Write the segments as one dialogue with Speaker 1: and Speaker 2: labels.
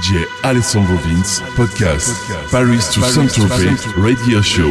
Speaker 1: DJ Alessandro Vince, podcast, Paris to Saint-Tropez Radio Show.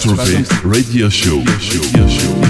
Speaker 1: Saint-Tropez. Radio show. Radio Show.